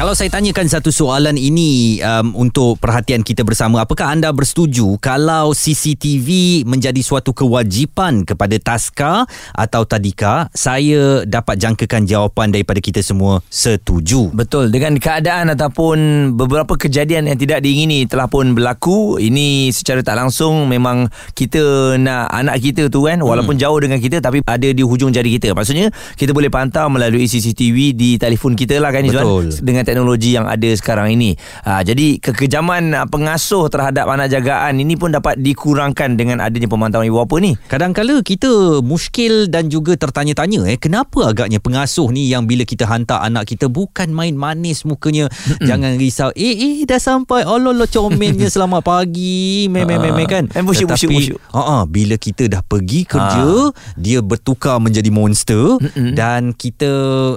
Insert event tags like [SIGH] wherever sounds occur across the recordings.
Kalau saya tanyakan satu soalan ini um, untuk perhatian kita bersama, apakah anda bersetuju kalau CCTV menjadi suatu kewajipan kepada Taska atau Tadika? Saya dapat jangkakan jawapan daripada kita semua setuju. Betul dengan keadaan ataupun beberapa kejadian yang tidak diingini telah pun berlaku ini secara tak langsung memang kita nak anak kita tu kan walaupun hmm. jauh dengan kita tapi ada di hujung jari kita maksudnya kita boleh pantau melalui CCTV di telefon kita lah kan Izwan Betul. dengan teknologi yang ada sekarang ini. Ha, jadi kekejaman ah, pengasuh terhadap anak jagaan ini pun dapat dikurangkan dengan adanya pemantauan ibu bapa ni. Kadang-kala kita muskil dan juga tertanya-tanya eh kenapa agaknya pengasuh ni yang bila kita hantar anak kita bukan main manis mukanya? Jangan risau. Eh eh dah sampai. Allah Allah comelnya [LAUGHS] selamat pagi. Me me me, me kan? Eh, busyuk, busyuk, busyuk. uh, uh, bila kita dah pergi kerja dia bertukar menjadi monster Mm-mm. dan kita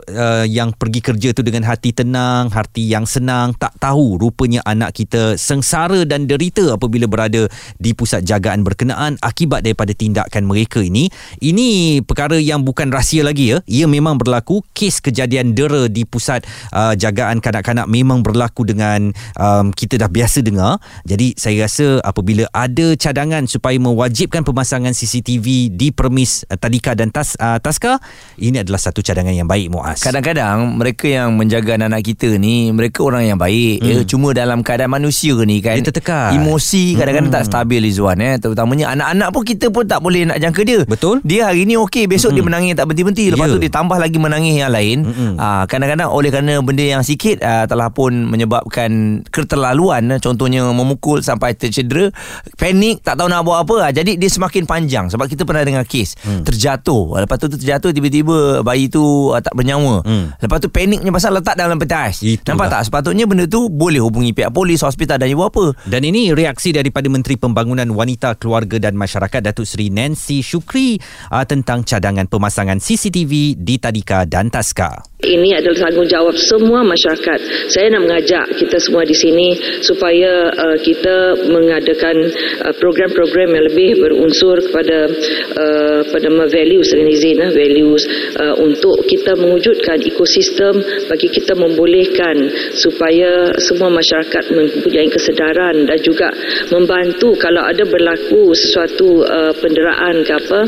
uh, yang pergi kerja tu dengan hati tenang hati yang senang tak tahu rupanya anak kita sengsara dan derita apabila berada di pusat jagaan berkenaan akibat daripada tindakan mereka ini. Ini perkara yang bukan rahsia lagi ya. Ia memang berlaku. Kes kejadian dera di pusat uh, jagaan kanak-kanak memang berlaku dengan um, kita dah biasa dengar. Jadi saya rasa apabila ada cadangan supaya mewajibkan pemasangan CCTV di permis uh, Tadika dan Tas, uh, Taska ini adalah satu cadangan yang baik Muaz. Kadang-kadang mereka yang menjaga anak kita ni mereka orang yang baik hmm. ya cuma dalam keadaan manusia ni kan Dia tertekan. emosi kadang-kadang Hmm. tak stabil Izwan eh terutamanya anak-anak pun kita pun tak boleh nak jangka dia Betul. dia hari ni okey besok dia menangis tak berhenti-henti lepas Ya. tu dia tambah lagi menangis yang lain Mm-mm. ah kadang-kadang oleh kerana benda yang sikit ah, telah pun menyebabkan keterlaluan eh. contohnya memukul sampai tercedera panik tak tahu nak buat apa ah, jadi dia semakin panjang sebab kita pernah dengar kes Hmm. terjatuh lepas tu terjatuh tiba-tiba bayi tu ah, tak bernyawa Hmm. Lepas tu paniknya pasal letak dalam peti ais. Itulah. Nampak tak? Sepatutnya benda tu boleh hubungi pihak polis, hospital dan ibu apa. Dan ini reaksi daripada Menteri Pembangunan Wanita, Keluarga dan Masyarakat Datuk Seri Nancy Shukri uh, tentang cadangan pemasangan CCTV di Tadika dan Taska. Ini adalah tanggungjawab semua masyarakat. Saya nak mengajak kita semua di sini supaya uh, kita mengadakan uh, program-program yang lebih berunsur kepada uh, pada values dengan izin uh, values uh, untuk kita mewujudkan ekosistem bagi kita membolehkan supaya semua masyarakat mempunyai kesedaran dan juga membantu kalau ada berlaku sesuatu uh, penderaan ke apa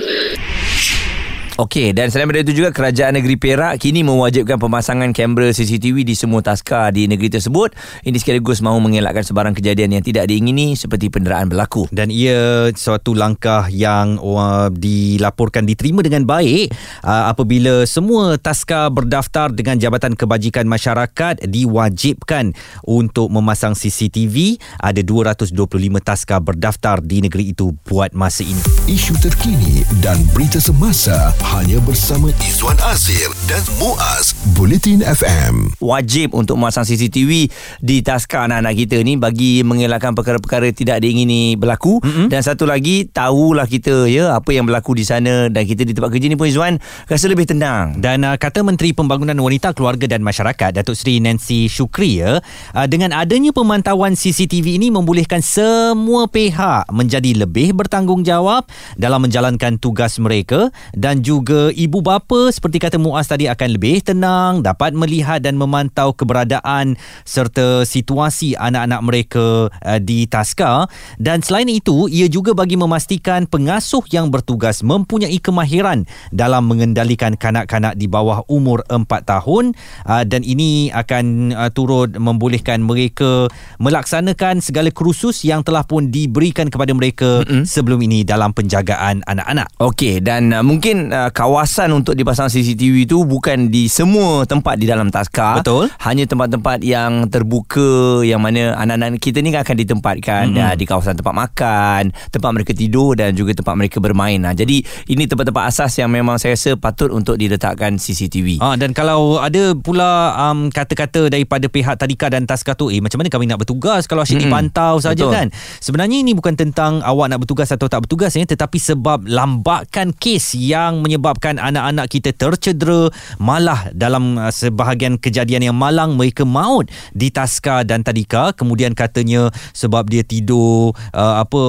Okey, dan selain daripada itu juga Kerajaan Negeri Perak kini mewajibkan pemasangan kamera CCTV di semua taska di negeri tersebut. Ini sekaligus mahu mengelakkan sebarang kejadian yang tidak diingini seperti penderaan berlaku. Dan ia suatu langkah yang uh, dilaporkan diterima dengan baik uh, apabila semua taska berdaftar dengan Jabatan Kebajikan Masyarakat diwajibkan untuk memasang CCTV. Ada 225 taska berdaftar di negeri itu buat masa ini. Isu terkini dan berita semasa hanya bersama Izwan Azir dan Muaz Bulletin FM. Wajib untuk memasang CCTV di taska anak-anak kita ni bagi mengelakkan perkara-perkara tidak diingini berlaku. Mm-hmm. Dan satu lagi, tahulah kita ya apa yang berlaku di sana dan kita di tempat kerja ni pun Izwan rasa lebih tenang. Dan uh, kata Menteri Pembangunan Wanita, Keluarga dan Masyarakat Datuk Seri Nancy Shukri ya, uh, dengan adanya pemantauan CCTV ini membolehkan semua pihak menjadi lebih bertanggungjawab dalam menjalankan tugas mereka dan juga ibu bapa seperti kata Muaz tadi akan lebih tenang, dapat melihat dan memantau keberadaan serta situasi anak-anak mereka uh, di taska dan selain itu ia juga bagi memastikan pengasuh yang bertugas mempunyai kemahiran dalam mengendalikan kanak-kanak di bawah umur 4 tahun uh, dan ini akan uh, turut membolehkan mereka melaksanakan segala kursus yang telah pun diberikan kepada mereka mm-hmm. sebelum ini dalam penjagaan anak-anak. Okey dan uh, mungkin uh, kawasan untuk dipasang CCTV itu bukan di semua tempat di dalam taska. Betul. Hanya tempat-tempat yang terbuka yang mana anak-anak kita ni akan ditempatkan mm-hmm. uh, di kawasan tempat makan, tempat mereka tidur dan juga tempat mereka bermain. Nah, jadi ini tempat-tempat asas yang memang saya rasa patut untuk diletakkan CCTV. Ah dan kalau ada pula um, kata-kata daripada pihak Tadika dan Taska tu eh macam mana kami nak bertugas kalau asyik Mm-mm. dipantau saja kan. Sebenarnya ini bukan tentang awak nak bertugas atau tak bertugas ya tetapi sebab lambakan kes yang menyebabkan anak-anak kita tercedera malah dalam uh, sebahagian kejadian yang malang mereka maut di Taska dan Tadika. Kemudian katanya sebab dia tidur uh, apa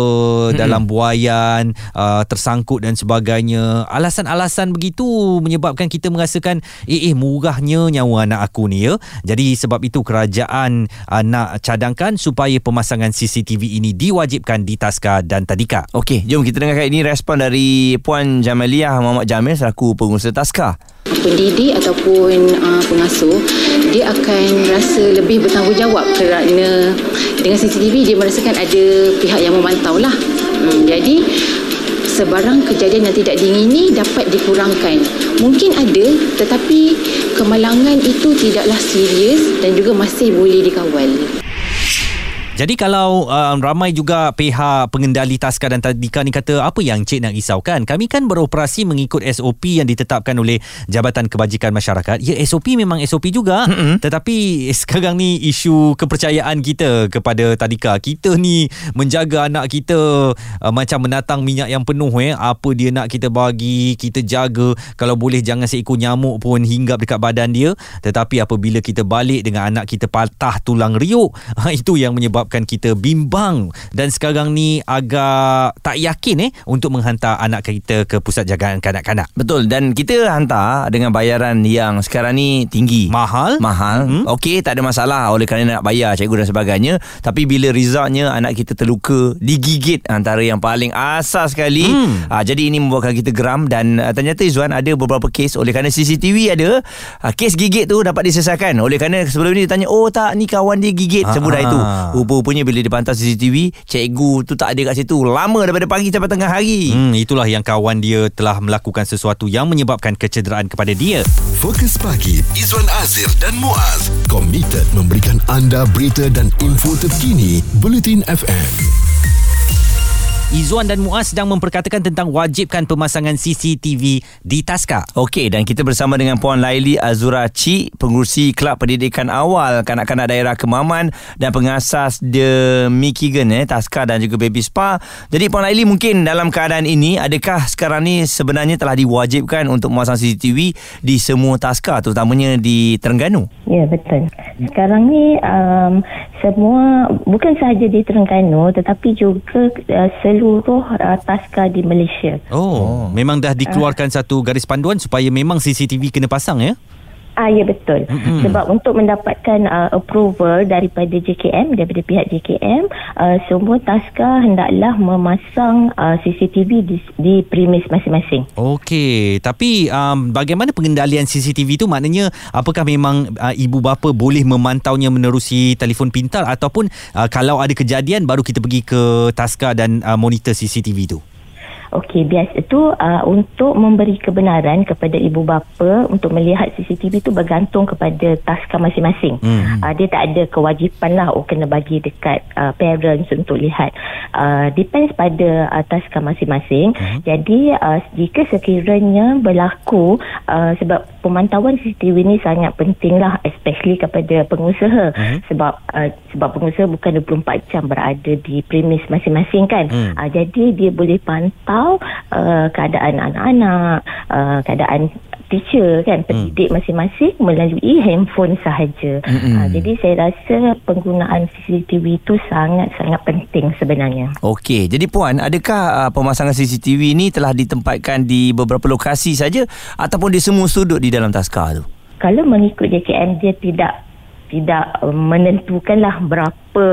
dalam buayan uh, tersangkut dan sebagainya. Alasan-alasan begitu menyebabkan kita merasakan eh eh murahnya nyawa anak aku ni ya. Jadi sebab itu kerajaan uh, nak cadangkan supaya pemasangan CCTV ini diwajibkan di Taska dan Tadika. Okey, jom kita dengarkan ini respon dari Puan Jamaliah Muhammad Jamil selaku pengurusa Taska. pendidik ataupun uh, pengasuh dia akan rasa lebih bertanggungjawab kerana dengan CCTV dia merasakan ada pihak yang memantau lah. Hmm, jadi sebarang kejadian yang tidak diingini dapat dikurangkan. Mungkin ada tetapi kemalangan itu tidaklah serius dan juga masih boleh dikawal Jadi kalau um, ramai juga pihak pengendali Taska dan Tadika ni kata apa yang cik nak risaukan? Kami kan beroperasi mengikut SOP yang ditetapkan oleh Jabatan Kebajikan Masyarakat. Ya SOP memang SOP juga. Mm-hmm. Tetapi [LAUGHS] sekarang ni isu kepercayaan kita kepada Tadika. Kita ni menjaga anak kita uh, macam menatang minyak yang penuh eh. Apa dia nak kita bagi, kita jaga. Kalau boleh jangan seekor nyamuk pun hinggap dekat badan dia. Tetapi apabila kita balik dengan anak kita patah tulang riuk, [LAUGHS] itu yang menyebabkan kita bimbang dan sekarang ni agak tak yakin eh untuk menghantar anak kita ke pusat jagaan kanak-kanak. Betul dan kita hantar dengan bayaran yang sekarang ni tinggi. Mahal? Mahal. Mm-hmm. Okey, tak ada masalah oleh kerana nak bayar cikgu dan sebagainya. Tapi bila resultnya anak kita terluka, digigit antara yang paling asas sekali. Mm. Uh, jadi ini membuatkan kita geram dan uh, ternyata Izzuan ada beberapa kes oleh kerana CCTV ada, uh, kes gigit tu dapat diselesaikan. Oleh kerana sebelum ni dia tanya, "Oh tak, ni kawan dia gigit." Semudah itu. Rupa-rupanya bila dia pantau CCTV, cikgu tu tak ada kat situ. Lama daripada pagi sampai tengah hari. Hmm, itulah yang kawan dia telah melakukan sesuatu yang menyebabkan kecederaan kepada dia. Fokus pagi Izwan Azir dan Muaz komited memberikan anda berita dan info terkini Bulletin FM. Izzuan dan Muaz sedang memperkatakan tentang wajibkan pemasangan CCTV di Taska. Okey dan kita bersama dengan Puan Laili Azura Ci, pengurusi Kelab Pendidikan Awal Kanak-kanak Daerah Kemaman dan pengasas The Michigan eh Taska dan juga Baby Spa. Jadi Puan Laili mungkin dalam keadaan ini adakah sekarang ni sebenarnya telah diwajibkan untuk memasang CCTV di semua Taska terutamanya di Terengganu? Ya betul. Sekarang ni um, semua bukan sahaja di Terengganu tetapi juga uh, seluruh uh, taska di Malaysia. Oh, memang dah dikeluarkan satu garis panduan supaya memang CCTV kena pasang ya? Ah ya betul. Mm-mm. Sebab untuk mendapatkan uh, approval daripada JKM daripada pihak JKM uh, semua taska hendaklah memasang uh, CCTV di di premis masing-masing. Okey, tapi um, bagaimana pengendalian CCTV itu maknanya apakah memang uh, ibu bapa boleh memantaunya menerusi telefon pintar ataupun uh, kalau ada kejadian baru kita pergi ke taska dan uh, monitor CCTV itu? Okey, biasa itu uh, untuk memberi kebenaran kepada ibu bapa untuk melihat CCTV itu bergantung kepada taska masing-masing. Hmm. Uh, dia tak ada kewajipan lah oh kena bagi dekat uh, parents untuk lihat. Uh, depends pada uh, taska masing-masing. Hmm. Jadi uh, jika sekiranya berlaku uh, sebab pemantauan CCTV ini sangat penting lah especially kepada pengusaha Hmm. sebab uh, sebab pengusaha bukan 24 jam berada di premis masing-masing kan. Hmm. Uh, jadi dia boleh pantau uh, keadaan anak-anak, uh, keadaan teacher kan, pendidik masing-masing melalui handphone sahaja. Mm-mm. Uh, jadi saya rasa penggunaan CCTV itu sangat-sangat penting sebenarnya. Okey, jadi puan, adakah uh, pemasangan CCTV ini telah ditempatkan di beberapa lokasi saja ataupun di semua sudut di dalam taska tu? Kalau mengikut JKM dia tidak tidak uh, menentukanlah berapa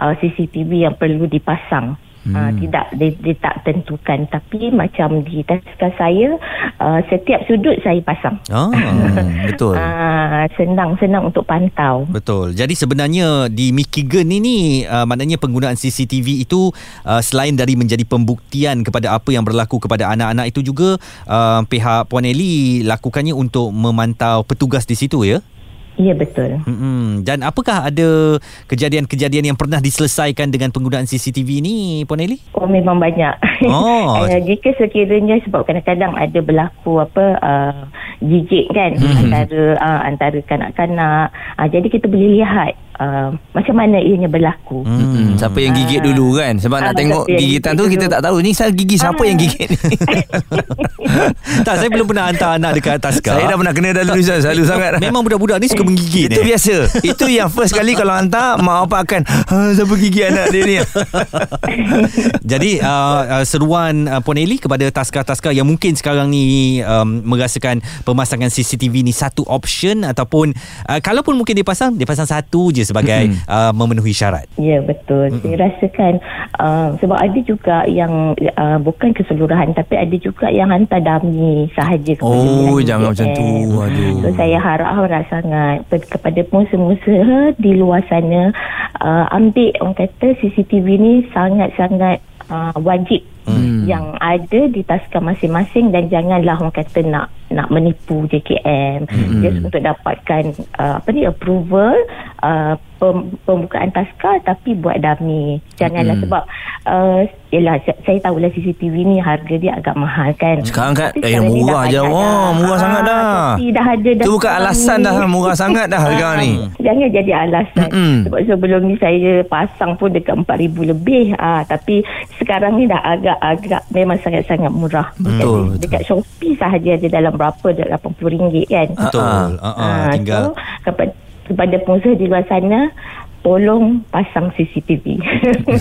uh, CCTV yang perlu dipasang. Hmm. Uh, tidak dia, dia tak tentukan tapi macam di taska saya uh, setiap sudut saya pasang. Ah, [LAUGHS] betul. Uh, senang senang untuk pantau. Betul. Jadi sebenarnya di Michigan ini uh, maknanya penggunaan CCTV itu uh, selain dari menjadi pembuktian kepada apa yang berlaku kepada anak-anak itu juga uh, pihak Puan Eli lakukannya untuk memantau petugas di situ ya. Ya betul. Mm-mm. Dan apakah ada kejadian-kejadian yang pernah diselesaikan dengan penggunaan CCTV ni, Puan Eli? Oh memang banyak. [LAUGHS] Oh. [LAUGHS] uh, jika sekiranya sebab kadang-kadang ada berlaku apa uh, gigit kan hmm. antara uh, antara kanak-kanak. Uh, jadi kita boleh lihat uh, macam mana ianya berlaku. Hmm. Siapa yang gigit dulu kan Sebab Ah, nak tengok siapa yang gigitan gigit tu Kita dulu. tak tahu Ni saya gigi siapa Ah. yang gigit ni [LAUGHS] tak, saya belum pernah hantar anak dekat Taska. Saya dah pernah kena dah dulu Zan. Selalu sangat Memang budak-budak ni suka menggigit Itu eh. biasa Itu yang first kali Kalau hantar Mak bapak akan ha, Siapa gigi anak dia ni [LAUGHS] Jadi uh, uh, seruan uh, Puan Eli kepada taska-taska yang mungkin sekarang ni um, merasakan pemasangan CCTV ni satu option ataupun uh, kalaupun mungkin dia pasang dia pasang satu je sebagai Mm-mm. uh, memenuhi syarat. Ya betul. Mm-hmm. Saya rasakan uh, sebab ada juga yang uh, bukan keseluruhan tapi ada juga yang hantar dummy sahaja kepada Oh, jangan macam tu. Aduh. So saya harap-harap sangat pe- kepada pengusaha-pengusaha di luar sana uh, ambil orang kata CCTV ni sangat-sangat uh, wajib Hmm. yang ada di taska masing-masing dan janganlah orang kata nak nak menipu JKM Hmm. just untuk dapatkan uh, apa ni approval uh, pem, pembukaan taska tapi buat dummy janganlah Hmm. sebab uh, yelah saya, saya tahulah CCTV ni harga dia agak mahal kan Sekarang kan Eh sekarang murah dah je dah. murah Ah, sangat dah dah ada dah Itu bukan alasan ni. dah Murah sangat dah harga ni [LAUGHS] Jangan jadi alasan Mm-mm. Sebab sebelum ni saya pasang pun dekat 4,000 lebih ah, Tapi sekarang ni dah agak-agak Memang sangat-sangat murah Betul, Dekat, betul. dekat Shopee sahaja ada dalam berapa RM80 kan Betul. Uh, uh, Ah, tinggal so, kepada, pengusaha di luar sana Tolong pasang CCTV [LAUGHS]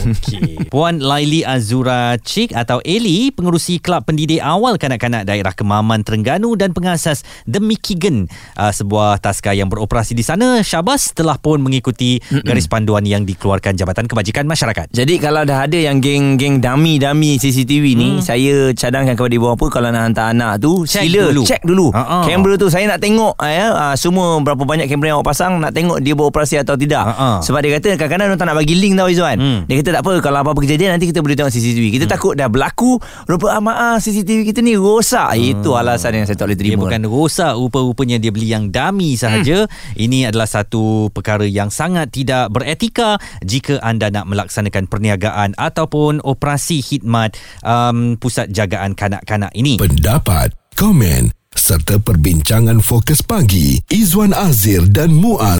Okay. Puan Laili Azura Cik atau Eli, pengerusi Kelab Pendidik Awal Kanak-Kanak Daerah Kemaman Terengganu dan pengasas The Mikigan, uh, sebuah taska yang beroperasi di sana. Syabas telah pun mengikuti garis panduan yang dikeluarkan Jabatan Kebajikan Masyarakat. Jadi kalau dah ada yang geng-geng dummy-dummy CCTV ni Hmm. Saya cadangkan kepada ibu bapa Kalau nak hantar anak tu Check Sila dulu. check dulu Ha-ha. Kamera tu saya nak tengok uh, ya, uh, Semua berapa banyak kamera yang awak pasang Nak tengok dia beroperasi atau tidak Ha-ha. Sebab dia kata kadang-kadang dia tak nak bagi link tau Izzuan. Hmm. Dia kata tak apa Kalau apa-apa kejadian Nanti kita boleh tengok CCTV Kita takut dah berlaku Rupa ah, maaf CCTV kita ni rosak. Itu alasan yang saya tak boleh Dia terima bukan rosak Rupa-rupanya dia beli yang dummy sahaja. Ini adalah satu perkara yang sangat tidak beretika Jika anda nak melaksanakan perniagaan Ataupun operasi khidmat um, Pusat Jagaan Kanak-Kanak ini. Pendapat, komen serta perbincangan fokus pagi Izwan Azir dan Muaz